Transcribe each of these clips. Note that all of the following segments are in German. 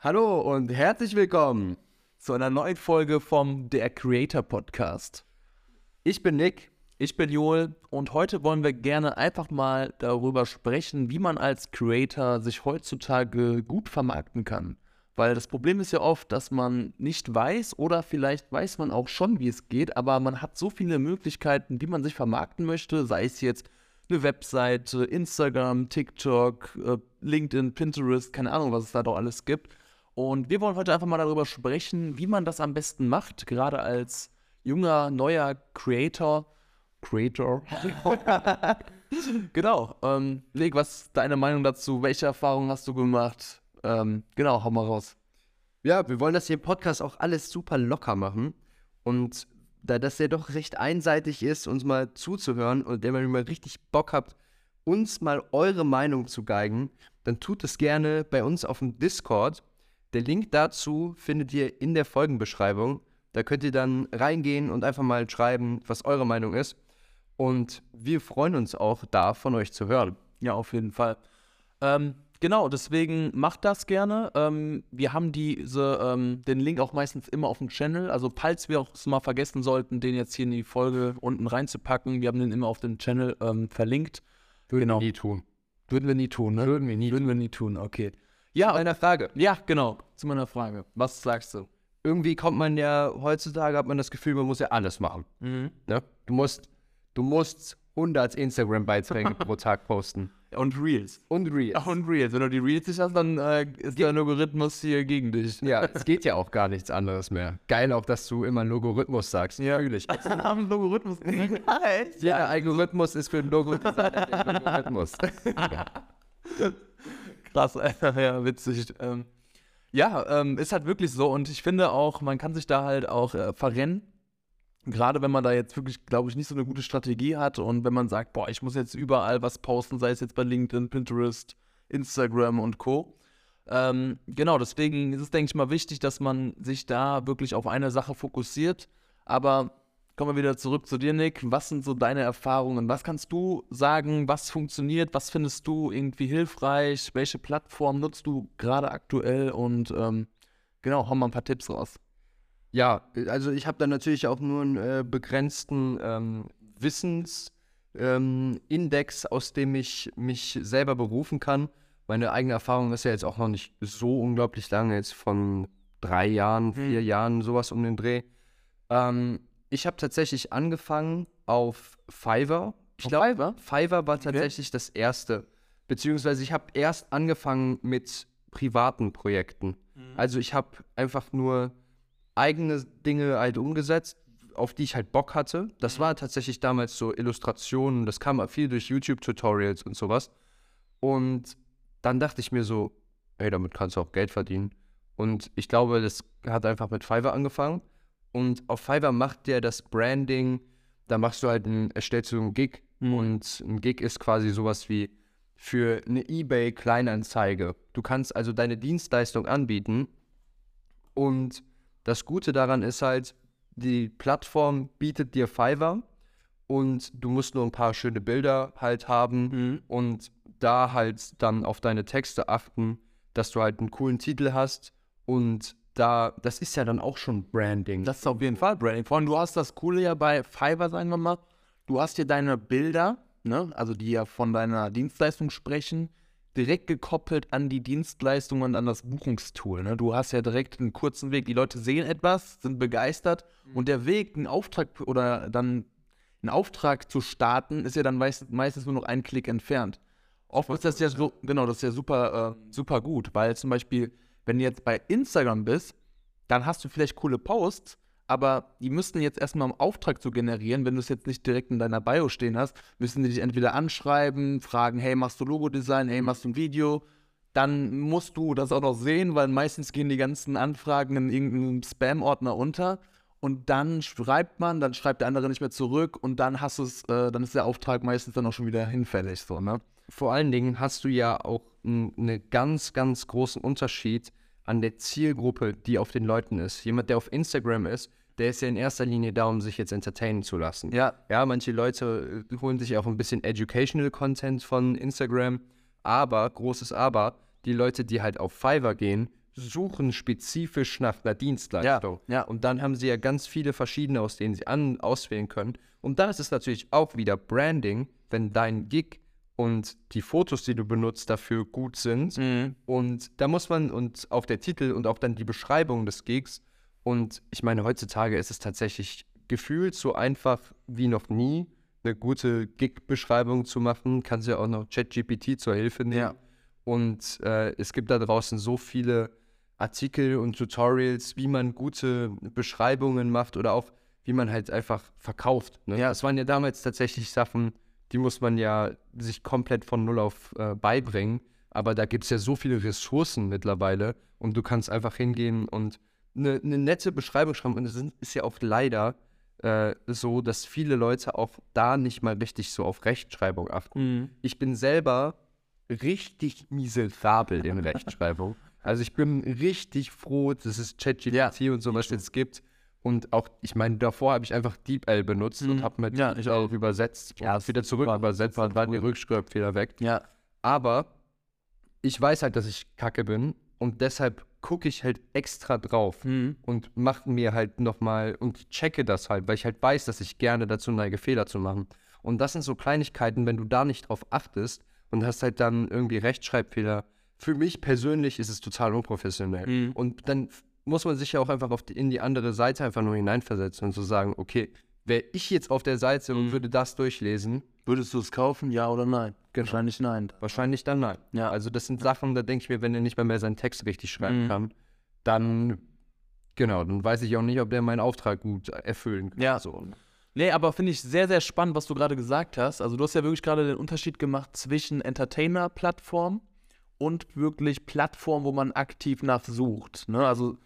Hallo und herzlich willkommen zu einer neuen Folge vom Der Creator Podcast. Ich bin Nick, ich bin Joel und heute wollen wir gerne einfach mal darüber sprechen, wie man als Creator sich heutzutage gut vermarkten kann. Weil das Problem ist ja oft, dass man nicht weiß oder vielleicht weiß man auch schon, wie es geht, aber man hat so viele Möglichkeiten, wie man sich vermarkten möchte, sei es jetzt eine Webseite, Instagram, TikTok, äh, LinkedIn, Pinterest, keine Ahnung, was es da doch alles gibt. Und wir wollen heute einfach mal darüber sprechen, wie man das am besten macht, gerade als junger, neuer Creator. Creator. genau. Ähm, Leg, was ist deine Meinung dazu? Welche Erfahrungen hast du gemacht? Ähm, genau, hau mal raus. Ja, wir wollen das hier im Podcast auch alles super locker machen. Und da das ja doch recht einseitig ist, uns mal zuzuhören und wenn ihr mal richtig Bock habt, uns mal eure Meinung zu geigen, dann tut es gerne bei uns auf dem Discord. Der Link dazu findet ihr in der Folgenbeschreibung. Da könnt ihr dann reingehen und einfach mal schreiben, was eure Meinung ist. Und wir freuen uns auch da, von euch zu hören. Ja, auf jeden Fall. Ähm, genau, deswegen macht das gerne. Ähm, wir haben diese, ähm, den Link auch meistens immer auf dem Channel. Also, falls wir auch es mal vergessen sollten, den jetzt hier in die Folge unten reinzupacken, wir haben den immer auf dem Channel ähm, verlinkt. Würden Genau. wir nie tun. Würden wir nie tun, ne? Würden wir nie Würden wir nie tun, okay. Ja, Eine Frage. ja, genau. Zu meiner Frage. Was sagst du? Irgendwie kommt man ja, heutzutage hat man das Gefühl, man muss ja alles machen. Ne? Du musst, du musst 100 Instagram-Beiträge pro Tag posten. Und Reels. Und Reels. Und Reels. Wenn du die Reels nicht hast, dann äh, ist der Algorithmus hier gegen dich. Ja, es geht ja auch gar nichts anderes mehr. Geil auch, dass du immer Logarithmus sagst. Ja, natürlich. Haben Logarithmus. Echt? Ja, der Algorithmus ist für Logo der Logarithmus. Krass, ja, witzig. Ähm, ja, ähm, ist halt wirklich so und ich finde auch, man kann sich da halt auch äh, verrennen. Gerade wenn man da jetzt wirklich, glaube ich, nicht so eine gute Strategie hat und wenn man sagt, boah, ich muss jetzt überall was posten, sei es jetzt bei LinkedIn, Pinterest, Instagram und Co. Ähm, genau, deswegen ist es, denke ich mal, wichtig, dass man sich da wirklich auf eine Sache fokussiert. Aber kommen wir wieder zurück zu dir, Nick. Was sind so deine Erfahrungen? Was kannst du sagen? Was funktioniert? Was findest du irgendwie hilfreich? Welche Plattform nutzt du gerade aktuell? Und ähm, genau, hau mal ein paar Tipps raus. Ja, also ich habe da natürlich auch nur einen äh, begrenzten ähm, Wissensindex, ähm, aus dem ich mich selber berufen kann. Meine eigene Erfahrung ist ja jetzt auch noch nicht so unglaublich lange, jetzt von drei Jahren, vier Jahren, sowas um den Dreh. Ähm, ich habe tatsächlich angefangen auf Fiverr. Ich glaube, Fiverr? Fiverr war tatsächlich das erste. Beziehungsweise ich habe erst angefangen mit privaten Projekten. Also ich habe einfach nur eigene Dinge halt umgesetzt, auf die ich halt Bock hatte. Das war tatsächlich damals so Illustrationen, das kam viel durch YouTube-Tutorials und sowas. Und dann dachte ich mir so, ey, damit kannst du auch Geld verdienen. Und ich glaube, das hat einfach mit Fiverr angefangen. Und auf Fiverr macht der das Branding, da machst du halt ein, erstellst du einen Gig. Und ein Gig ist quasi sowas wie für eine Ebay-Kleinanzeige. Du kannst also deine Dienstleistung anbieten. Und das Gute daran ist halt, die Plattform bietet dir Fiverr und du musst nur ein paar schöne Bilder halt haben und da halt dann auf deine Texte achten, dass du halt einen coolen Titel hast und da, das ist ja dann auch schon Branding. Das ist auf jeden Fall Branding. Vor allem, du hast das Coole ja bei Fiverr, sagen wir mal. Du hast hier deine Bilder, ne, also die ja von deiner Dienstleistung sprechen, direkt gekoppelt an die Dienstleistung und an das Buchungstool. Ne? Du hast ja direkt einen kurzen Weg. Die Leute sehen etwas, sind begeistert und der Weg, einen Auftrag oder dann einen Auftrag zu starten, ist ja dann meist, meistens nur noch einen Klick entfernt. Oft ist das ja so, genau, das ist ja super, äh, super gut, weil zum Beispiel, wenn du jetzt bei Instagram bist, dann hast du vielleicht coole Posts, aber die müssten jetzt erstmal einen Auftrag zu generieren, wenn du es jetzt nicht direkt in deiner Bio stehen hast, müssen die dich entweder anschreiben, fragen, hey, machst du Logodesign, hey, machst du ein Video, dann musst du das auch noch sehen, weil meistens gehen die ganzen Anfragen in irgendeinem Spam-Ordner unter. Und dann schreibt man, dann schreibt der andere nicht mehr zurück und dann hast du es, äh, dann ist der Auftrag meistens dann auch schon wieder hinfällig, so, ne? Vor allen Dingen hast du ja auch einen ganz, ganz großen Unterschied an der Zielgruppe, die auf den Leuten ist. Jemand, der auf Instagram ist, der ist ja in erster Linie da, um sich jetzt entertainen zu lassen. Ja, Ja, manche Leute äh, holen sich auch ein bisschen Educational Content von Instagram, aber, großes Aber, die Leute, die halt auf Fiverr gehen, suchen spezifisch nach einer Dienstleistung. Ja, ja. Und dann haben sie ja ganz viele verschiedene, aus denen sie an, auswählen können. Und dann ist es natürlich auch wieder Branding, wenn dein Gig und die Fotos, die du benutzt, dafür gut sind. Mhm. Und da muss man, und auch der Titel und auch dann die Beschreibung des Gigs. Und ich meine, heutzutage ist es tatsächlich gefühlt so einfach wie noch nie, eine gute Gig-Beschreibung zu machen. Kannst ja auch noch ChatGPT zur Hilfe nehmen. Ja. Und äh, es gibt da draußen so viele Artikel und Tutorials, wie man gute Beschreibungen macht oder auch wie man halt einfach verkauft. Ne? Ja. Das waren ja damals tatsächlich Sachen, die muss man ja sich komplett von Null auf äh, beibringen. Aber da gibt es ja so viele Ressourcen mittlerweile und du kannst einfach hingehen und eine ne nette Beschreibung schreiben. Und es ist ja auch leider äh, so, dass viele Leute auch da nicht mal richtig so auf Rechtschreibung achten. Mhm. Ich bin selber richtig miserabel in Rechtschreibung. Also ich bin richtig froh, dass es ChatGPT und sowas jetzt gibt. Und auch, ich meine, davor habe ich einfach DeepL benutzt und Mhm. habe mit Ja, ich auch. übersetzt Ja, und wieder zurück super, übersetzt und waren die Rückschreibfehler weg. Ja. Aber ich weiß halt, dass ich kacke bin und deshalb gucke ich halt extra drauf Mhm. und mache mir halt nochmal und checke das halt, weil ich halt weiß, dass ich gerne dazu neige, Fehler zu machen. Und das sind so Kleinigkeiten, wenn du da nicht drauf achtest und hast halt dann irgendwie Rechtschreibfehler. Für mich persönlich ist es total unprofessionell. Mhm. Und dann muss man sich ja auch einfach auf die, in die andere Seite einfach nur hineinversetzen und so sagen, okay, wäre ich jetzt auf der Seite und Mhm. würde das durchlesen, Würdest du es kaufen, ja oder nein? Genau. Wahrscheinlich nein. wahrscheinlich dann nein. Ja. Also das sind Sachen, da denke ich mir, wenn er nicht mal mehr seinen Text richtig schreiben Mhm. kann, dann genau, dann weiß ich auch nicht, ob der meinen Auftrag gut erfüllen kann. Ja. So. Nee, aber finde ich sehr, sehr spannend, was du gerade gesagt hast. Also du hast ja wirklich gerade den Unterschied gemacht zwischen Entertainer-Plattform und wirklich Plattform, wo man aktiv nachsucht. Ne? Also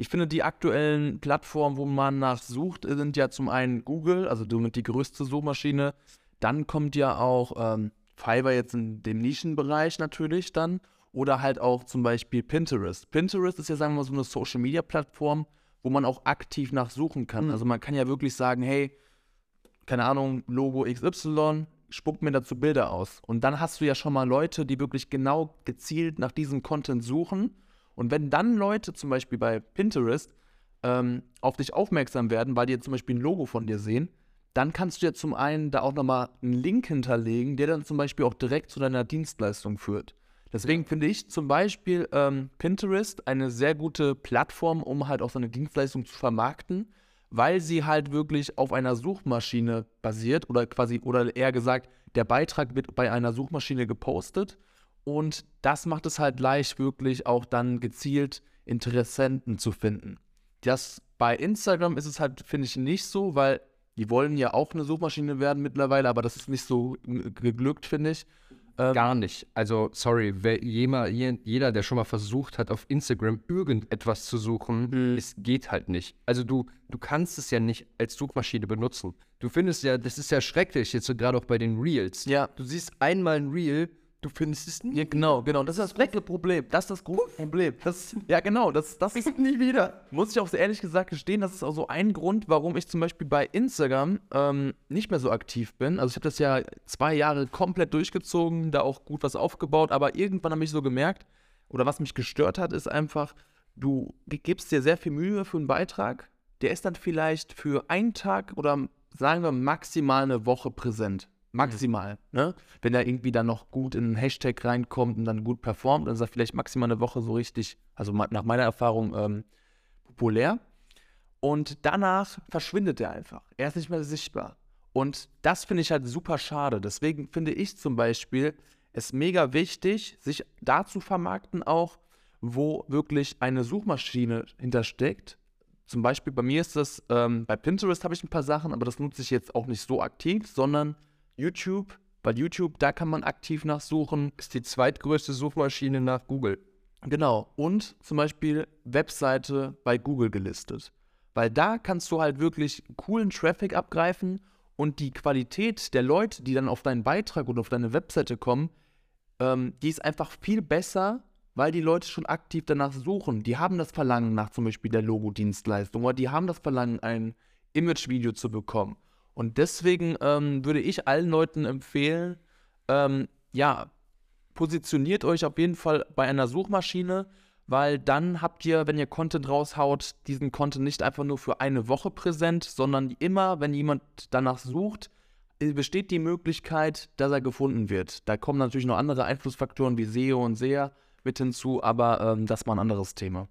ich finde, die aktuellen Plattformen, wo man nachsucht, sind ja zum einen Google, also somit die größte Suchmaschine. Dann kommt ja auch ähm, Fiverr jetzt in dem Nischenbereich natürlich dann. Oder halt auch zum Beispiel Pinterest. Pinterest ist ja, sagen wir mal, so eine Social-Media-Plattform, wo man auch aktiv nachsuchen kann. Mhm. Also man kann ja wirklich sagen, hey, keine Ahnung, Logo XY, spuckt mir dazu Bilder aus. Und dann hast du ja schon mal Leute, die wirklich genau gezielt nach diesem Content suchen. Und wenn dann Leute zum Beispiel bei Pinterest ähm, auf dich aufmerksam werden, weil die jetzt zum Beispiel ein Logo von dir sehen, dann kannst du ja zum einen da auch nochmal einen Link hinterlegen, der dann zum Beispiel auch direkt zu deiner Dienstleistung führt. Deswegen finde ich zum Beispiel ähm, Pinterest eine sehr gute Plattform, um halt auch seine Dienstleistung zu vermarkten, weil sie halt wirklich auf einer Suchmaschine basiert oder quasi, oder eher gesagt, der Beitrag wird bei einer Suchmaschine gepostet und das macht es halt leicht, wirklich auch dann gezielt Interessenten zu finden. Das bei Instagram ist es halt, finde ich, nicht so, weil die wollen ja auch eine Suchmaschine werden mittlerweile, aber das ist nicht so geglückt, finde ich. Ähm, Gar nicht. Also, sorry, wer, jeder, je- jeder, der schon mal versucht hat, auf Instagram irgendetwas zu suchen, Mhm. es geht halt nicht. Also, du, du kannst es ja nicht als Suchmaschine benutzen. Du findest ja, das ist ja schrecklich, jetzt so gerade auch bei den Reels. Ja. Du siehst einmal ein Reel, du findest es nie. Ja, genau, genau. Das ist das große Problem. Das ist das große Problem. Das, ja, genau. Das, das ist nie wieder. Muss ich auch so ehrlich gesagt gestehen, das ist auch so ein Grund, warum ich zum Beispiel bei Instagram ähm, nicht mehr so aktiv bin. Also ich habe das ja zwei Jahre komplett durchgezogen, da auch gut was aufgebaut, aber irgendwann habe ich so gemerkt, oder was mich gestört hat, ist einfach, du gibst dir sehr viel Mühe für einen Beitrag, der ist dann vielleicht für einen Tag oder sagen wir maximal eine Woche präsent. Maximal, ne? Wenn er irgendwie dann noch gut in einen Hashtag reinkommt und dann gut performt, dann ist er vielleicht maximal eine Woche so richtig, also nach meiner Erfahrung, ähm, populär. Und danach verschwindet er einfach. Er ist nicht mehr sichtbar. Und das finde ich halt super schade. Deswegen finde ich zum Beispiel es mega wichtig, sich da zu vermarkten auch, wo wirklich eine Suchmaschine hintersteckt. Zum Beispiel bei mir ist das, ähm, bei Pinterest habe ich ein paar Sachen, aber das nutze ich jetzt auch nicht so aktiv, sondern YouTube. Bei YouTube, da kann man aktiv nachsuchen. Ist die zweitgrößte Suchmaschine nach Google. Genau. Und zum Beispiel Webseite bei Google gelistet. Weil da kannst du halt wirklich coolen Traffic abgreifen und die Qualität der Leute, die dann auf deinen Beitrag oder auf deine Webseite kommen, ähm, die ist einfach viel besser, weil die Leute schon aktiv danach suchen. Die haben das Verlangen nach zum Beispiel der Logo-Dienstleistung oder die haben das Verlangen, ein Image-Video zu bekommen. Und deswegen ähm, würde ich allen Leuten empfehlen, ähm, ja, positioniert euch auf jeden Fall bei einer Suchmaschine, weil dann habt ihr, wenn ihr Content raushaut, diesen Content nicht einfach nur für eine Woche präsent, sondern immer, wenn jemand danach sucht, äh, besteht die Möglichkeit, dass er gefunden wird. Da kommen natürlich noch andere Einflussfaktoren wie SEO und SEA mit hinzu, aber ähm, das war ein anderes Thema.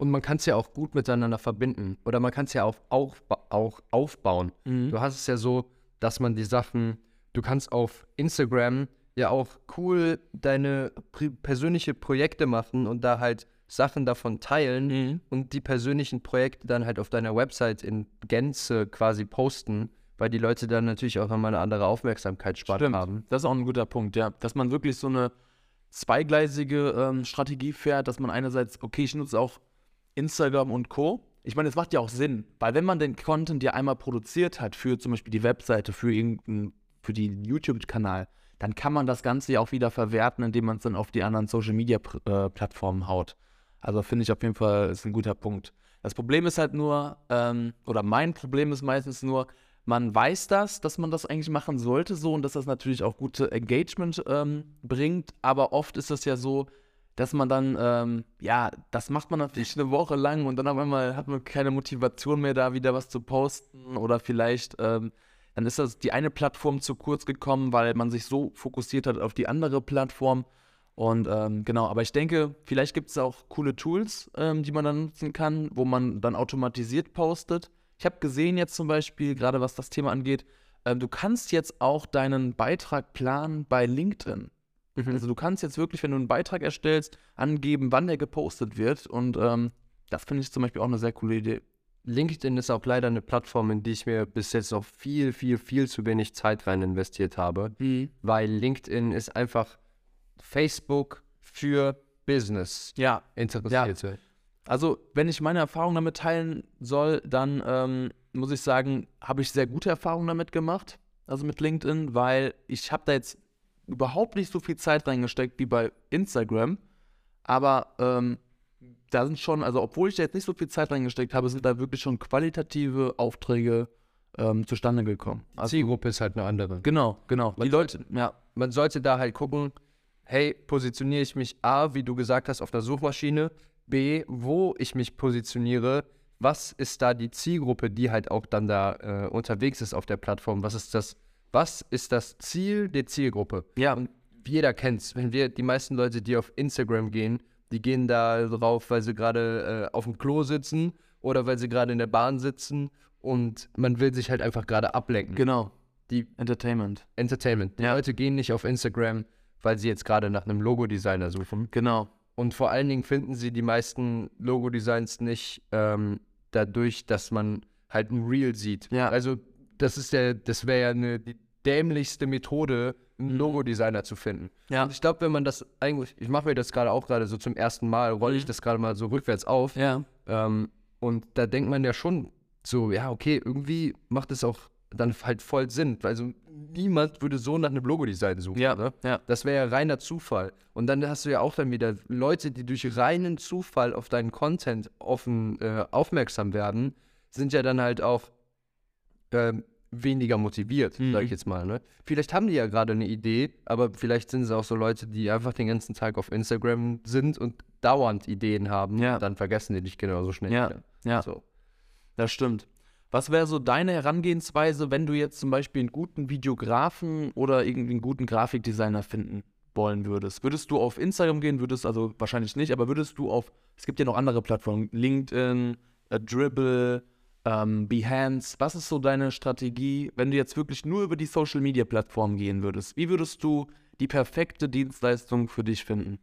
Und man kann es ja auch gut miteinander verbinden. Oder man kann es ja auch, auch, auch aufbauen. Mhm. Du hast es ja so, dass man die Sachen, du kannst auf Instagram ja auch cool deine persönliche Projekte machen und da halt Sachen davon teilen Mhm. und die persönlichen Projekte dann halt auf deiner Website in Gänze quasi posten, weil die Leute dann natürlich auch nochmal eine andere Aufmerksamkeitsspanne Stimmt. haben. Das ist auch ein guter Punkt, ja. Dass man wirklich so eine zweigleisige ähm, Strategie fährt, dass man einerseits, okay, ich nutze auch Instagram und Co. Ich meine, es macht ja auch Sinn, weil wenn man den Content ja einmal produziert hat für zum Beispiel die Webseite, für irgendeinen, für den YouTube-Kanal, dann kann man das Ganze ja auch wieder verwerten, indem man es dann auf die anderen Social-Media-Plattformen haut. Also finde ich auf jeden Fall ist ein guter Punkt. Das Problem ist halt nur, ähm, oder mein Problem ist meistens nur, man weiß das, dass man das eigentlich machen sollte so und dass das natürlich auch gute Engagement ähm, bringt, aber oft ist es ja so, dass man dann, ähm, ja, das macht man natürlich eine Woche lang und dann auf einmal hat man keine Motivation mehr da wieder was zu posten oder vielleicht, ähm, dann ist das die eine Plattform zu kurz gekommen, weil man sich so fokussiert hat auf die andere Plattform. Und ähm, genau, aber ich denke, vielleicht gibt es auch coole Tools, ähm, die man dann nutzen kann, wo man dann automatisiert postet. Ich habe gesehen jetzt zum Beispiel, gerade was das Thema angeht, ähm, du kannst jetzt auch deinen Beitrag planen bei LinkedIn. Also du kannst jetzt wirklich, wenn du einen Beitrag erstellst, angeben, wann der gepostet wird. Und ähm, das finde ich zum Beispiel auch eine sehr coole Idee. LinkedIn ist auch leider eine Plattform, in die ich mir bis jetzt noch viel, viel, viel zu wenig Zeit rein investiert habe, weil LinkedIn ist einfach Facebook für Business Ja, Interessierte. Also, wenn ich meine Erfahrung damit teilen soll, dann ähm, muss ich sagen, habe ich sehr gute Erfahrungen damit gemacht, also mit LinkedIn, weil ich habe da jetzt überhaupt nicht so viel Zeit reingesteckt wie bei Instagram, aber ähm, da sind schon, also obwohl ich da jetzt nicht so viel Zeit reingesteckt habe, sind da wirklich schon qualitative Aufträge ähm, zustande gekommen. Also, Zielgruppe ist halt eine andere. genau, genau. Die Man Leute, ja, Man sollte da halt gucken, hey, positioniere ich mich A, wie du gesagt hast, auf der Suchmaschine, B, wo ich mich positioniere, was ist da die Zielgruppe, die halt auch dann da äh, unterwegs ist auf der Plattform, was ist das, was ist das Ziel der Zielgruppe? ja, Und jeder kennt's. Wenn wir, die meisten Leute, die auf Instagram gehen, die gehen da drauf, weil sie gerade äh, auf dem Klo sitzen oder weil sie gerade in der Bahn sitzen und man will sich halt einfach gerade ablenken. genau. Die Entertainment. Entertainment. Die Ja. Leute gehen nicht auf Instagram, weil sie jetzt gerade nach einem Logodesigner suchen. Genau. Und vor allen Dingen finden sie die meisten Logodesigns nicht ähm, dadurch, dass man halt ein Reel sieht. Ja. Also das ist ja, das wäre ja eine die dämlichste Methode, einen Mhm. Logodesigner zu finden. Ja. Und ich glaube, wenn man das eigentlich, ich mache mir das gerade auch gerade so zum ersten Mal, rolle ich Mhm. das gerade mal so rückwärts auf. Ja. Ähm, und da denkt man ja schon so, ja, okay, irgendwie macht es auch dann halt voll Sinn. Also niemand würde so nach einem Logodesign suchen. Ja. Ne? Ja. Das wäre ja reiner Zufall. Und dann hast du ja auch dann wieder Leute, die durch reinen Zufall auf deinen Content offen äh, aufmerksam werden, sind ja dann halt auch ähm, weniger motiviert, Mhm. sag ich jetzt mal. Ne? Vielleicht haben die ja gerade eine Idee, aber vielleicht sind es auch so Leute, die einfach den ganzen Tag auf Instagram sind und dauernd Ideen haben. Ja. Dann vergessen die dich genauso schnell Ja. wieder. Ja. So. Das stimmt. Was wäre so deine Herangehensweise, wenn du jetzt zum Beispiel einen guten Videografen oder irgendwie einen guten Grafikdesigner finden wollen würdest? Würdest du auf Instagram gehen? Würdest also wahrscheinlich nicht, aber würdest du auf, es gibt ja noch andere Plattformen, LinkedIn, äh, Dribble, ähm, Behance. Was ist so deine Strategie, wenn du jetzt wirklich nur über die Social Media Plattform gehen würdest? Wie würdest du die perfekte Dienstleistung für dich finden?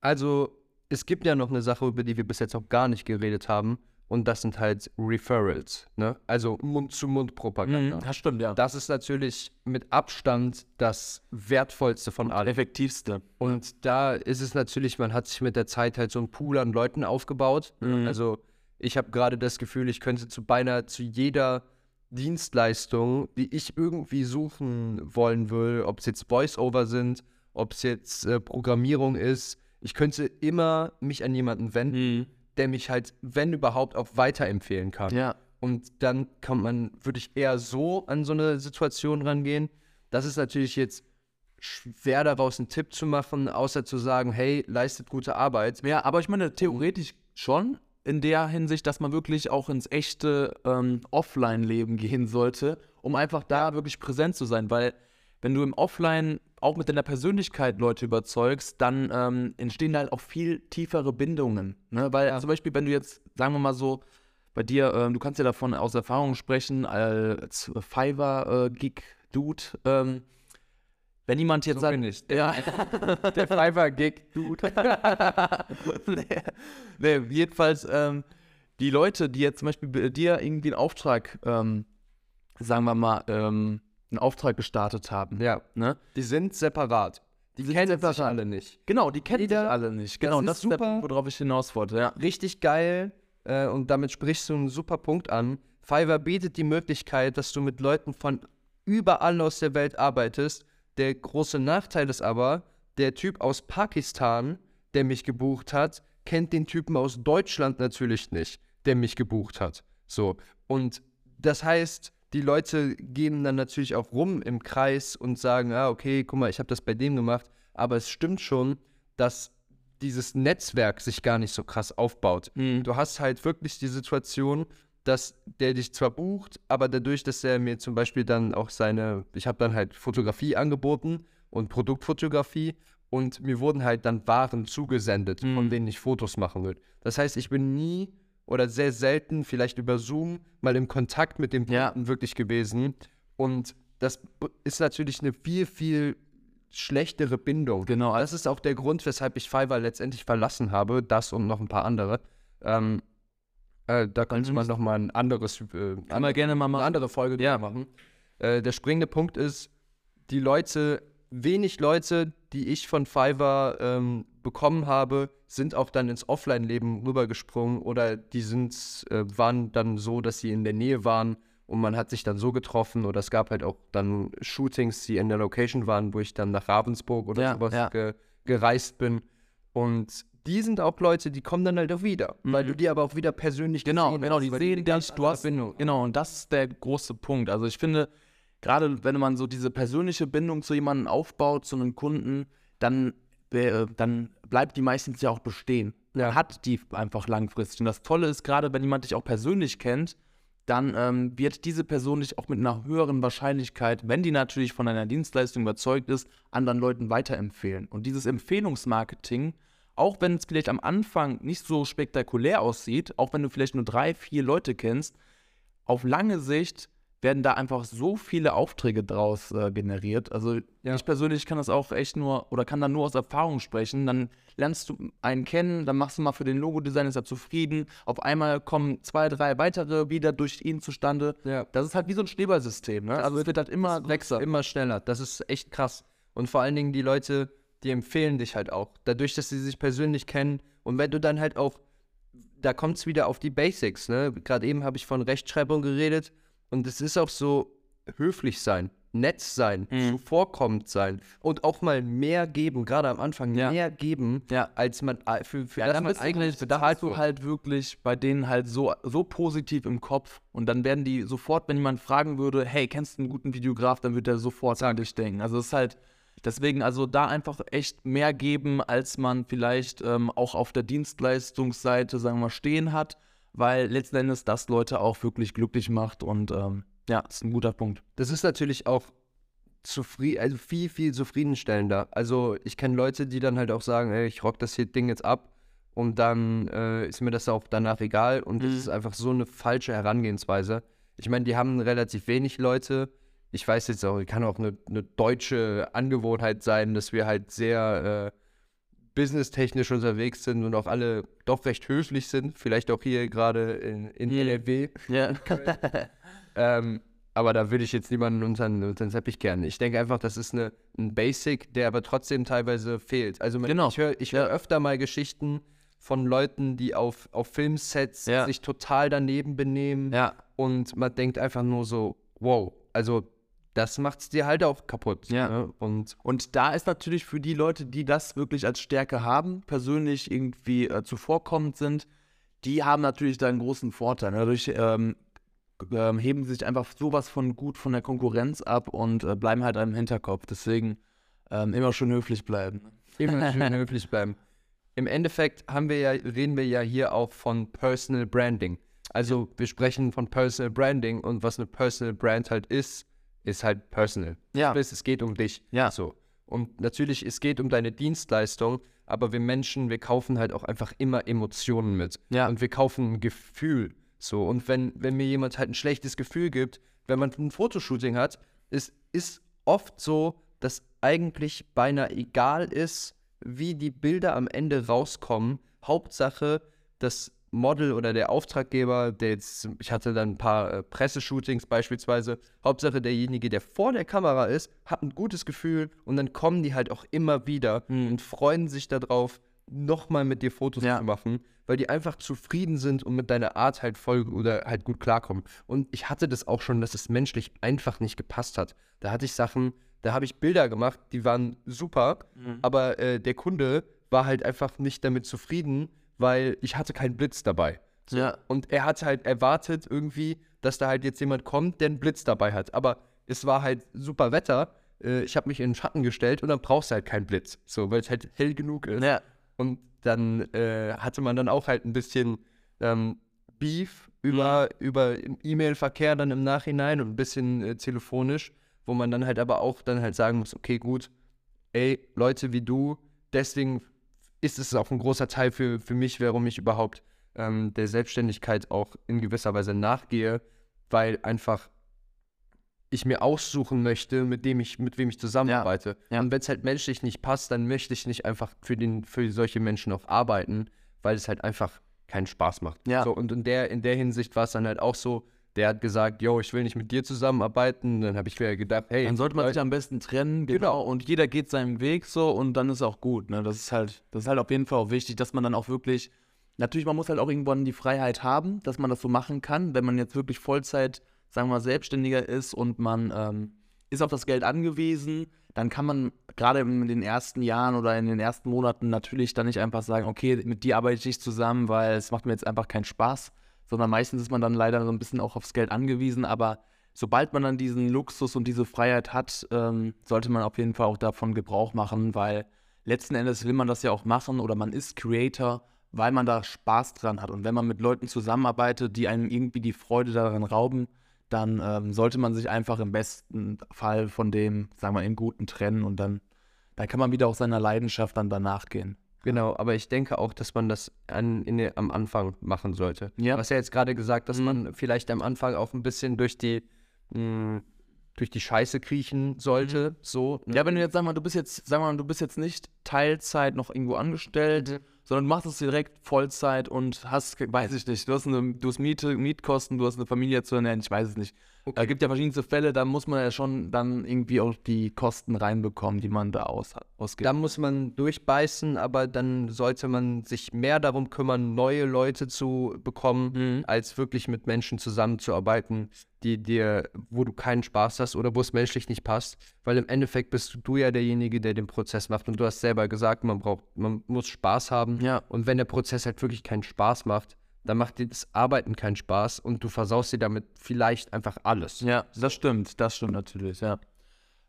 Also, es gibt ja noch eine Sache, über die wir bis jetzt auch gar nicht geredet haben. Und das sind halt Referrals. Ne? Also Mund-zu-Mund-Propaganda. Das stimmt, ja. Das ist natürlich mit Abstand das wertvollste von allem. effektivste. Und da ist es natürlich, man hat sich mit der Zeit halt so einen Pool an Leuten aufgebaut. Mhm. Also ich habe gerade das Gefühl, ich könnte zu beinahe zu jeder Dienstleistung, die ich irgendwie suchen wollen will, ob es jetzt Voice-Over sind, ob es jetzt äh, Programmierung ist, ich könnte immer mich an jemanden wenden, Mhm. der mich halt, wenn überhaupt, auch weiterempfehlen kann. Ja. Und dann kann man, würde ich eher so an so eine Situation rangehen. Das ist natürlich jetzt schwer daraus einen Tipp zu machen, außer zu sagen, hey, leistet gute Arbeit. Ja, aber ich meine, theoretisch schon in der Hinsicht, dass man wirklich auch ins echte ähm, Offline-Leben gehen sollte, um einfach da wirklich präsent zu sein. Weil wenn du im Offline auch mit deiner Persönlichkeit Leute überzeugst, dann ähm, entstehen halt auch viel tiefere Bindungen. Ne? Weil Ja. zum Beispiel, wenn du jetzt, sagen wir mal so, bei dir, ähm, du kannst ja davon aus Erfahrung sprechen, als Fiverr-Gig-Dude, ähm, wenn jemand jetzt So sagt, ich. ja, Der Fiverr-Gig-Dude. nee, nee, jedenfalls, ähm, die Leute, die jetzt zum Beispiel bei dir irgendwie einen Auftrag, ähm, sagen wir mal, ähm, einen Auftrag gestartet haben, ja, ne? die sind separat. Die sind kennen sich alle nicht. Genau, die kennen sich alle nicht. Genau, ist das ist, der super. Punkt, worauf ich hinaus wollte, ja. Richtig geil. Äh, und damit sprichst du einen super Punkt an. Fiverr bietet die Möglichkeit, dass du mit Leuten von überall aus der Welt arbeitest. Der große Nachteil ist aber, der Typ aus Pakistan, der mich gebucht hat, kennt den Typen aus Deutschland natürlich nicht, der mich gebucht hat. So. Und das heißt, die Leute gehen dann natürlich auch rum im Kreis und sagen, ah, okay, guck mal, ich habe das bei dem gemacht. Aber es stimmt schon, dass dieses Netzwerk sich gar nicht so krass aufbaut. Mhm. Du hast halt wirklich die Situation, dass der dich zwar bucht, aber dadurch, dass er mir zum Beispiel dann auch seine, ich habe dann halt Fotografie angeboten und Produktfotografie und mir wurden halt dann Waren zugesendet, von Mhm. denen ich Fotos machen will. Das heißt, ich bin nie oder sehr selten, vielleicht über Zoom, mal im Kontakt mit dem Ja. Kunden wirklich gewesen. Und das ist natürlich eine viel, viel schlechtere Bindung. Genau, Das ist auch der Grund, weshalb ich Fiverr letztendlich verlassen habe. Das und noch ein paar andere. Ähm, äh, da könnte man noch mal ein anderes, äh, man gerne mal eine andere Folge Ja. machen. Äh, der springende Punkt ist, die Leute, wenig Leute, die ich von Fiverr ähm, bekommen habe, sind auch dann ins Offline-Leben rübergesprungen oder die sind, äh, waren dann so, dass sie in der Nähe waren und man hat sich dann so getroffen oder es gab halt auch dann Shootings, die in der Location waren, wo ich dann nach Ravensburg oder Ja, sowas ja. Ge gereist bin und die sind auch Leute, die kommen dann halt auch wieder, weil Mhm. du die aber auch wieder persönlich Genau, gesehen genau, die weil sehen dich, du hast, Bindung. genau, und das ist der große Punkt. Also ich finde, gerade wenn man so diese persönliche Bindung zu jemandem aufbaut, zu einem Kunden, dann, äh, dann bleibt die meistens ja auch bestehen. Ja. Man hat die einfach langfristig. Und das Tolle ist, gerade wenn jemand dich auch persönlich kennt, dann ähm, wird diese Person dich auch mit einer höheren Wahrscheinlichkeit, wenn die natürlich von deiner Dienstleistung überzeugt ist, anderen Leuten weiterempfehlen. Und dieses Empfehlungsmarketing, auch wenn es vielleicht am Anfang nicht so spektakulär aussieht, auch wenn du vielleicht nur drei, vier Leute kennst, auf lange Sicht werden da einfach so viele Aufträge draus äh, generiert. Also Ja. ich persönlich kann das auch echt nur oder kann da nur aus Erfahrung sprechen. Dann lernst du einen kennen, dann machst du mal für den Logodesign, ist er zufrieden. Auf einmal kommen zwei, drei weitere wieder durch ihn zustande. Ja. Das ist halt wie so ein Schneeballsystem. Ne? Also es wird halt immer wechseln. Immer schneller. Das ist echt krass. Und vor allen Dingen die Leute, die empfehlen dich halt auch. Dadurch, dass sie sich persönlich kennen. Und wenn du dann halt auch, da kommt es wieder auf die Basics. Ne? Gerade eben habe ich von Rechtschreibung geredet. Und es ist auch so höflich sein, nett sein, Mhm. zuvorkommend sein und auch mal mehr geben, gerade am Anfang Ja. mehr geben, Ja. als man äh, für, für Ja, das man eigentlich hast du halt wirklich bei denen halt so, so positiv im Kopf und dann werden die sofort, wenn jemand fragen würde, hey, kennst du einen guten Videograf, dann wird er sofort an dich denken. Also es ist halt, deswegen also da einfach echt mehr geben, als man vielleicht ähm, auch auf der Dienstleistungsseite, sagen wir mal, stehen hat, weil letzten Endes das Leute auch wirklich glücklich macht und ähm, ja, ist ein guter Punkt. Das ist natürlich auch zufrieden, also viel, viel zufriedenstellender. Also ich kenne Leute, die dann halt auch sagen, ey, ich rock das hier Ding jetzt ab und dann äh, ist mir das auch danach egal und das Mhm. ist einfach so eine falsche Herangehensweise. Ich meine, die haben relativ wenig Leute. Ich weiß jetzt auch, kann auch eine, eine deutsche Angewohnheit sein, dass wir halt sehr äh, businesstechnisch unterwegs sind und auch alle doch recht höflich sind. Vielleicht auch hier gerade in, in Mhm. NRW. Ja. Ähm, aber da würde ich jetzt niemanden unter, den- Teppich kehren. Ich denke einfach, das ist eine, ein Basic, der aber trotzdem teilweise fehlt. Also man, Genau. ich höre ich hör öfter mal Geschichten von Leuten, die auf, auf Filmsets Ja. sich total daneben benehmen ja, und man denkt einfach nur so, wow, also das macht's dir halt auch kaputt. Ja. Ne? Und Und da ist natürlich für die Leute, die das wirklich als Stärke haben, persönlich irgendwie äh, zuvorkommend sind, die haben natürlich da einen großen Vorteil. Dadurch ähm, ähm, heben sie sich einfach sowas von gut von der Konkurrenz ab und äh, bleiben halt im Hinterkopf. Deswegen Ähm, immer schön höflich bleiben. ne? Immer schön höflich bleiben. Im Endeffekt haben wir ja, reden wir ja hier auch von Personal Branding. Also wir sprechen von Personal Branding und was eine Personal Brand halt ist, ist halt personal. Ja. Sprich, Es geht um dich. Ja. So. Und natürlich, es geht um deine Dienstleistung, aber wir Menschen, wir kaufen halt auch einfach immer Emotionen mit. Ja. Und wir kaufen ein Gefühl. So. Und wenn, wenn mir jemand halt ein schlechtes Gefühl gibt, wenn man ein Fotoshooting hat, es ist oft so, dass eigentlich beinahe egal ist, wie die Bilder am Ende rauskommen. Hauptsache, das Model oder der Auftraggeber, der jetzt, ich hatte dann ein paar äh, Presseshootings beispielsweise, Hauptsache derjenige, der vor der Kamera ist, hat ein gutes Gefühl und dann kommen die halt auch immer wieder und freuen sich darauf, nochmal mit dir Fotos Ja. zu machen, weil die einfach zufrieden sind und mit deiner Art halt voll oder halt gut klarkommen. Und ich hatte das auch schon, dass es menschlich einfach nicht gepasst hat. Da hatte ich Sachen, da habe ich Bilder gemacht, die waren super, aber äh, der Kunde war halt einfach nicht damit zufrieden, weil ich hatte keinen Blitz dabei. Ja. Und er hat halt erwartet irgendwie, dass da halt jetzt jemand kommt, der einen Blitz dabei hat. Aber es war halt super Wetter. Äh, ich habe mich in den Schatten gestellt und dann brauchst du halt keinen Blitz. So, weil es halt hell genug ist. Ja. Und dann äh, hatte man dann auch halt ein bisschen ähm, Beef über, über E-Mail-Verkehr dann im Nachhinein und ein bisschen äh, telefonisch, wo man dann halt aber auch dann halt sagen muss, okay, gut, ey, Leute wie du, deswegen ist es auch ein großer Teil für, für mich, warum ich überhaupt ähm, der Selbstständigkeit auch in gewisser Weise nachgehe, weil einfach ich mir aussuchen möchte, mit dem ich, mit wem ich zusammenarbeite. ja. Und wenn es halt menschlich nicht passt, dann möchte ich nicht einfach für, den, für solche Menschen auch arbeiten, weil es halt einfach keinen Spaß macht. Ja. So, und in der, in der Hinsicht war es dann halt auch so, der hat gesagt, yo, ich will nicht mit dir zusammenarbeiten. Dann habe ich mir gedacht, hey, Dann sollte man sich am besten trennen, genau. Genau. Und jeder geht seinen Weg so und dann ist auch gut. Ne? Das ist halt, das ist halt auf jeden Fall auch wichtig, dass man dann auch wirklich, natürlich, man muss halt auch irgendwann die Freiheit haben, dass man das so machen kann, wenn man jetzt wirklich Vollzeit, sagen wir mal, Selbstständiger ist und man ähm, ist auf das Geld angewiesen, dann kann man gerade in den ersten Jahren oder in den ersten Monaten natürlich dann nicht einfach sagen, okay, mit dir arbeite ich nicht zusammen, weil es macht mir jetzt einfach keinen Spaß, sondern meistens ist man dann leider so ein bisschen auch aufs Geld angewiesen, aber sobald man dann diesen Luxus und diese Freiheit hat, ähm, sollte man auf jeden Fall auch davon Gebrauch machen, weil letzten Endes will man das ja auch machen oder man ist Creator, weil man da Spaß dran hat. Und wenn man mit Leuten zusammenarbeitet, die einem irgendwie die Freude daran rauben, dann ähm, sollte man sich einfach im besten Fall von dem, sagen wir, im Guten trennen und dann, dann kann man wieder auch seiner Leidenschaft dann danach gehen. Genau, aber ich denke auch, dass man das an, in am Anfang machen sollte. Ja. Du hast ja jetzt gerade gesagt, dass Mhm. man vielleicht am Anfang auch ein bisschen durch die, mh, durch die Scheiße kriechen sollte. So. ne? Ja, wenn du jetzt, sag mal, du bist jetzt, sag mal, du bist jetzt nicht Teilzeit noch irgendwo angestellt, sondern du machst es direkt Vollzeit und hast, weiß ich nicht, du hast, eine, du hast Miete, Mietkosten, du hast eine Familie zu ernähren, ich weiß es nicht. Okay. Es gibt ja verschiedenste Fälle, da muss man ja schon dann irgendwie auch die Kosten reinbekommen, die man da aus, ausgibt. Da muss man durchbeißen, aber dann sollte man sich mehr darum kümmern, neue Leute zu bekommen, Mhm. als wirklich mit Menschen zusammenzuarbeiten, die dir, wo du keinen Spaß hast oder wo es menschlich nicht passt. Weil im Endeffekt bist du ja derjenige, der den Prozess macht. Und du hast selber gesagt, man braucht, man muss Spaß haben. Ja. Und wenn der Prozess halt wirklich keinen Spaß macht, dann macht dir das Arbeiten keinen Spaß und du versaust dir damit vielleicht einfach alles. Ja, das stimmt, das stimmt natürlich, ja.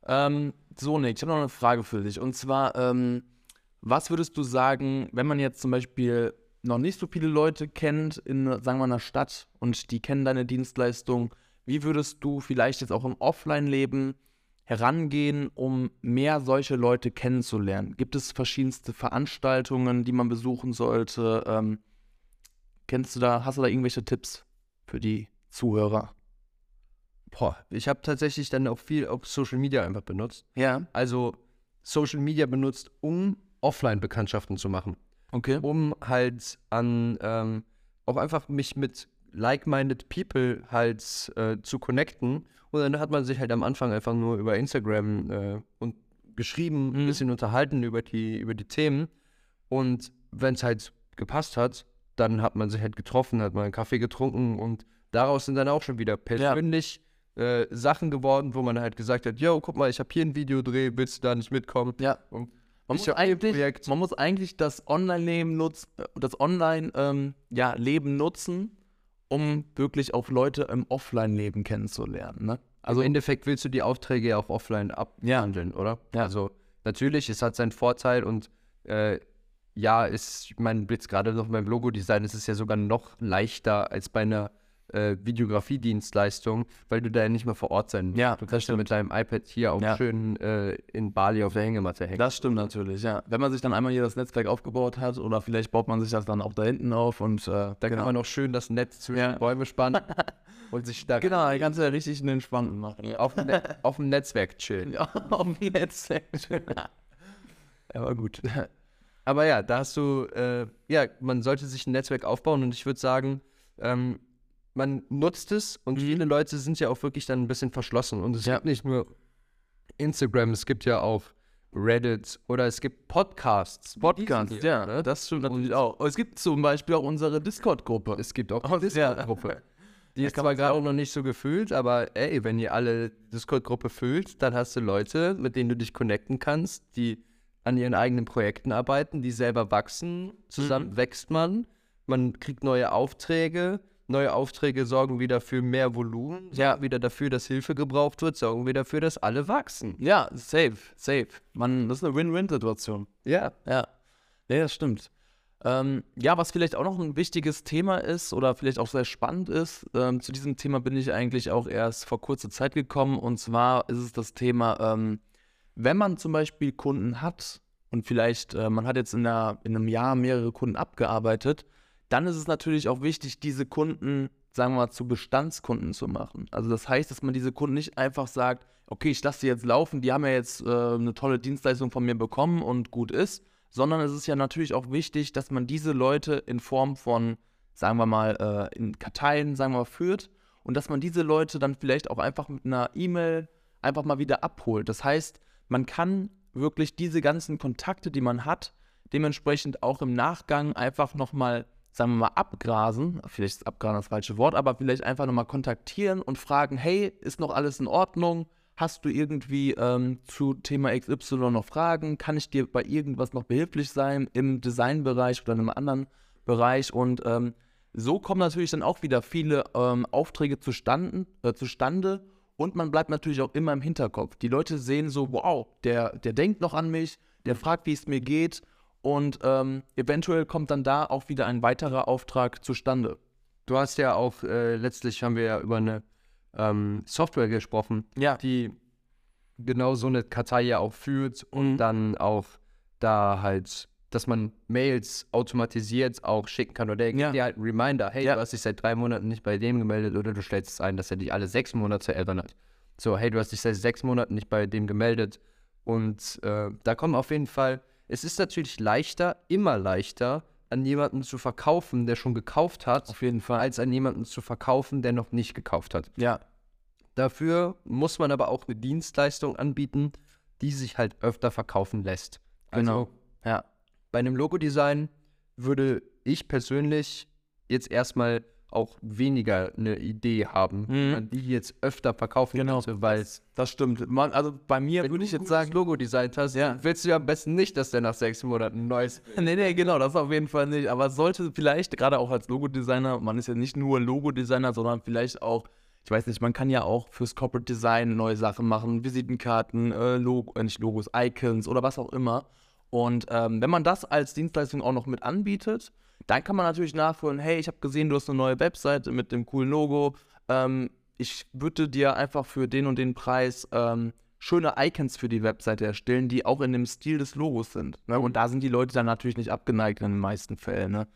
Ähm, so, Nick, ich habe noch eine Frage für dich. Und zwar, ähm, was würdest du sagen, wenn man jetzt zum Beispiel noch nicht so viele Leute kennt in, sagen wir, einer Stadt und die kennen deine Dienstleistung, wie würdest du vielleicht jetzt auch im Offline-Leben herangehen, um mehr solche Leute kennenzulernen? Gibt es verschiedenste Veranstaltungen, die man besuchen sollte? Ähm, kennst du da, hast du da irgendwelche Tipps für die Zuhörer? Boah, ich habe tatsächlich dann auch viel auf Social Media einfach benutzt. Ja, Also Social Media benutzt, um Offline-Bekanntschaften zu machen. okay. Um halt an ähm, auch einfach mich mit like-minded people halt äh, zu connecten. Und dann hat man sich halt am Anfang einfach nur über Instagram äh, und geschrieben, ein Mhm. bisschen unterhalten über die, über die Themen. Und wenn es halt gepasst hat, dann hat man sich halt getroffen, hat mal einen Kaffee getrunken und daraus sind dann auch schon wieder persönlich äh, Sachen geworden, wo man halt gesagt hat, yo, guck mal, ich habe hier ein Videodreh, willst du da nicht mitkommen? Ja. Und Man muss, eigentlich, man muss eigentlich das Online-Leben nutzen, das Online, ähm, ja, nutzen, um wirklich auch Leute im Offline-Leben kennenzulernen. Ne? Also im Endeffekt willst du die Aufträge ja auch offline abhandeln, oder? Ja. Also natürlich, es hat seinen Vorteil und äh, ja, ist, ich meine, jetzt gerade noch beim Logo-Design, ist es ja sogar noch leichter als bei einer äh, Videografie-Dienstleistung, weil du da ja nicht mehr vor Ort sein musst. Ja, du kannst ja mit deinem iPad hier auch Ja. schön äh, in Bali auf der Hängematte hängen. Das stimmt natürlich, ja. Wenn man sich dann einmal hier das Netzwerk aufgebaut hat oder vielleicht baut man sich das dann auch da hinten auf und äh, da kann man auch schön das Netz zwischen Ja. Bäume spannen und sich da Genau, die kannst du ja richtig einen entspannten machen. auf, dem Ne- auf dem Netzwerk chillen. Ja, auf dem Netzwerk. Aber gut. Aber ja, da hast du, äh, ja, man sollte sich ein Netzwerk aufbauen und ich würde sagen, ähm, man nutzt es und viele Leute sind ja auch wirklich dann ein bisschen verschlossen. Und es Ja. gibt nicht nur Instagram, es gibt ja auch Reddit oder es gibt Podcasts. Podcast, Diesen hier, ja, ne? das stimmt natürlich auch. Es gibt zum Beispiel auch unsere Discord-Gruppe. Es gibt auch eine. Discord-Gruppe. Die ist zwar gerade auch noch nicht so gefüllt, aber ey, wenn ihr alle Discord-Gruppe füllt, dann hast du Leute, mit denen du dich connecten kannst, die an ihren eigenen Projekten arbeiten, die selber wachsen. Zusammen wächst man, man kriegt neue Aufträge. Neue Aufträge sorgen wieder für mehr Volumen, Ja. sorgen wieder dafür, dass Hilfe gebraucht wird, sorgen wieder dafür, dass alle wachsen. Ja, safe, safe. Man, das ist eine Win-Win-Situation. Ja. Ja, nee, das stimmt. Ähm, ja, was vielleicht auch noch ein wichtiges Thema ist oder vielleicht auch sehr spannend ist, ähm, zu diesem Thema bin ich eigentlich auch erst vor kurzer Zeit gekommen. Und zwar ist es das Thema, ähm, wenn man zum Beispiel Kunden hat und vielleicht äh, man hat jetzt in, einer, in einem Jahr mehrere Kunden abgearbeitet, dann ist es natürlich auch wichtig, diese Kunden, sagen wir mal, zu Bestandskunden zu machen. Also das heißt, dass man diese Kunden nicht einfach sagt, okay, ich lasse sie jetzt laufen, die haben ja jetzt äh, eine tolle Dienstleistung von mir bekommen und gut ist, sondern es ist ja natürlich auch wichtig, dass man diese Leute in Form von, sagen wir mal, äh, in Karteien, sagen wir mal, führt und dass man diese Leute dann vielleicht auch einfach mit einer E-Mail einfach mal wieder abholt. Das heißt, man kann wirklich diese ganzen Kontakte, die man hat, dementsprechend auch im Nachgang einfach nochmal, sagen wir mal, abgrasen. Vielleicht ist abgrasen das falsche Wort, aber vielleicht einfach nochmal kontaktieren und fragen, hey, ist noch alles in Ordnung? Hast du irgendwie ähm, zu Thema XY noch Fragen? Kann ich dir bei irgendwas noch behilflich sein im Designbereich oder in einem anderen Bereich? Und ähm, so kommen natürlich dann auch wieder viele ähm, Aufträge zustande, äh, zustande und man bleibt natürlich auch immer im Hinterkopf. Die Leute sehen so, wow, der, der denkt noch an mich, der fragt, wie es mir geht und ähm, eventuell kommt dann da auch wieder ein weiterer Auftrag zustande. Du hast ja auch, äh, letztlich haben wir ja über eine ähm, Software gesprochen, Ja. die genau so eine Kartei ja auch führt und Mhm. dann auch da halt, dass man Mails automatisiert auch schicken kann oder der gibt Ja. dir halt einen Reminder, hey, Ja. du hast dich seit drei Monaten nicht bei dem gemeldet oder du stellst es ein, dass er dich alle sechs Monate erinnert. So, hey, du hast dich seit sechs Monaten nicht bei dem gemeldet und äh, da kommen auf jeden Fall, es ist natürlich leichter, immer leichter, an jemanden zu verkaufen, der schon gekauft hat, Auf jeden Fall. als an jemanden zu verkaufen, der noch nicht gekauft hat. Ja, Dafür muss man aber auch eine Dienstleistung anbieten, die sich halt öfter verkaufen lässt. Genau. Also ja. Bei einem Logodesign würde ich persönlich jetzt erstmal auch weniger eine Idee haben, Mhm. die jetzt öfter verkaufen Genau. könnte, weil Das stimmt. Man, also bei mir wenn würde ich jetzt sagen, Logo designt hast, Ja. willst du ja am besten nicht, dass der nach sechs Monaten ein neues Nee, nee, genau, das auf jeden Fall nicht. Aber sollte vielleicht, gerade auch als Logodesigner, man ist ja nicht nur Logodesigner, sondern vielleicht auch, ich weiß nicht, man kann ja auch fürs Corporate Design neue Sachen machen, Visitenkarten, äh, Logo, äh, nicht Logos, Icons oder was auch immer. Und ähm, wenn man das als Dienstleistung auch noch mit anbietet, dann kann man natürlich nachholen, hey, ich habe gesehen, du hast eine neue Webseite mit dem coolen Logo. Ähm, ich würde dir einfach für den und den Preis ähm, schöne Icons für die Webseite erstellen, die auch in dem Stil des Logos sind. Ne? Und da sind die Leute dann natürlich nicht abgeneigt in den meisten Fällen. Ne?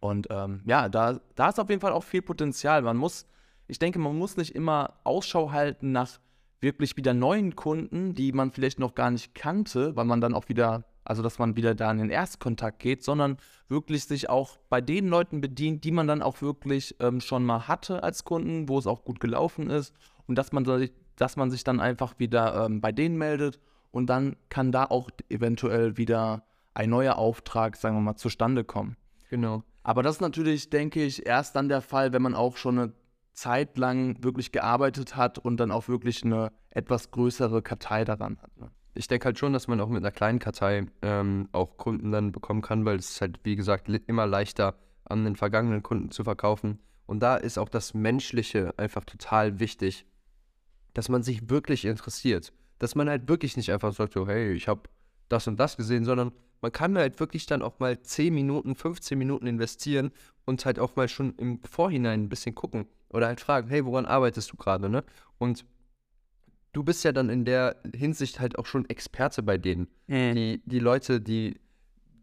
Und ähm, ja, da, da ist auf jeden Fall auch viel Potenzial. Man muss, ich denke, man muss nicht immer Ausschau halten nach wirklich wieder neuen Kunden, die man vielleicht noch gar nicht kannte, weil man dann auch wieder, also dass man wieder da in den Erstkontakt geht, sondern wirklich sich auch bei den Leuten bedient, die man dann auch wirklich ähm, schon mal hatte als Kunden, wo es auch gut gelaufen ist und dass man, sich- dass man sich dann einfach wieder ähm, bei denen meldet und dann kann da auch eventuell wieder ein neuer Auftrag, sagen wir mal, zustande kommen. Genau. Aber das ist natürlich, denke ich, erst dann der Fall, wenn man auch schon eine Zeit lang wirklich gearbeitet hat und dann auch wirklich eine etwas größere Kartei daran hat. Ne? Ich denke halt schon, dass man auch mit einer kleinen Kartei ähm, auch Kunden dann bekommen kann, weil es ist halt, wie gesagt, immer leichter an den vergangenen Kunden zu verkaufen. Und da ist auch das Menschliche einfach total wichtig, dass man sich wirklich interessiert. Dass man halt wirklich nicht einfach sagt, so, hey, ich habe das und das gesehen, sondern man kann halt wirklich dann auch mal 10 Minuten, 15 Minuten investieren und halt auch mal schon im Vorhinein ein bisschen gucken oder halt fragen, hey, woran arbeitest du gerade, ne? Und du bist ja dann in der Hinsicht halt auch schon Experte bei denen. Die, die Leute, die,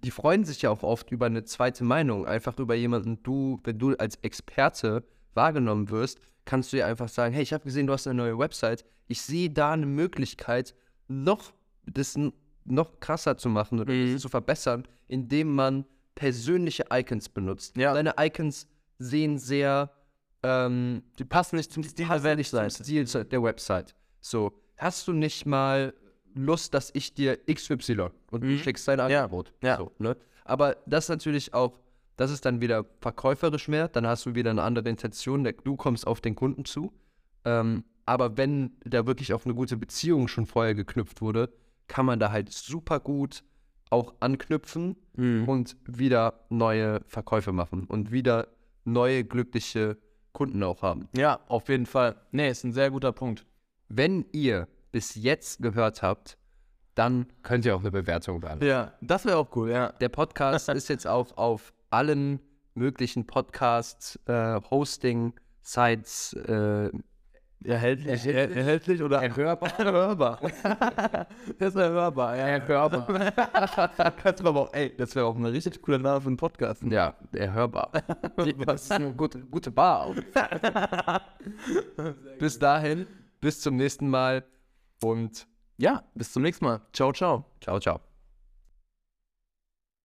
die freuen sich ja auch oft über eine zweite Meinung, einfach über jemanden, du, wenn du als Experte wahrgenommen wirst, kannst du ja einfach sagen, hey, ich habe gesehen, du hast eine neue Website, ich sehe da eine Möglichkeit, noch das noch krasser zu machen oder Mhm. das zu verbessern, indem man persönliche Icons benutzt. Ja. Deine Icons sehen sehr ähm, Die passen nicht zum Stil passen nicht zum. Stil der Website. So, hast du nicht mal Lust, dass ich dir XY und du Mhm. schickst dein Angebot? ja. So, ne? Aber das natürlich auch, das ist dann wieder verkäuferisch mehr, dann hast du wieder eine andere Intention, du kommst auf den Kunden zu. Ähm, aber wenn da wirklich auch eine gute Beziehung schon vorher geknüpft wurde, kann man da halt super gut auch anknüpfen Mhm. und wieder neue Verkäufe machen und wieder neue glückliche Kunden auch haben. Ja, auf jeden Fall. Nee, ist ein sehr guter Punkt. Wenn ihr bis jetzt gehört habt, dann könnt ihr auch eine Bewertung da. Ja, das wäre auch cool, ja. Der Podcast ist jetzt auch auf allen möglichen Podcasts, äh, Hosting-Sites äh, Erhältlich, er, erhältlich oder erhörbar. hörbar. das wäre hörbar, ja. Erhörbar. Kannst du aber auch, ey, das wäre auch ein richtig cooler Name für einen Podcast. ja, erhörbar. Das ist eine gute, gute Bar. bis dahin, bis zum nächsten Mal und Ja, bis zum nächsten Mal. Ciao, ciao. ciao, ciao.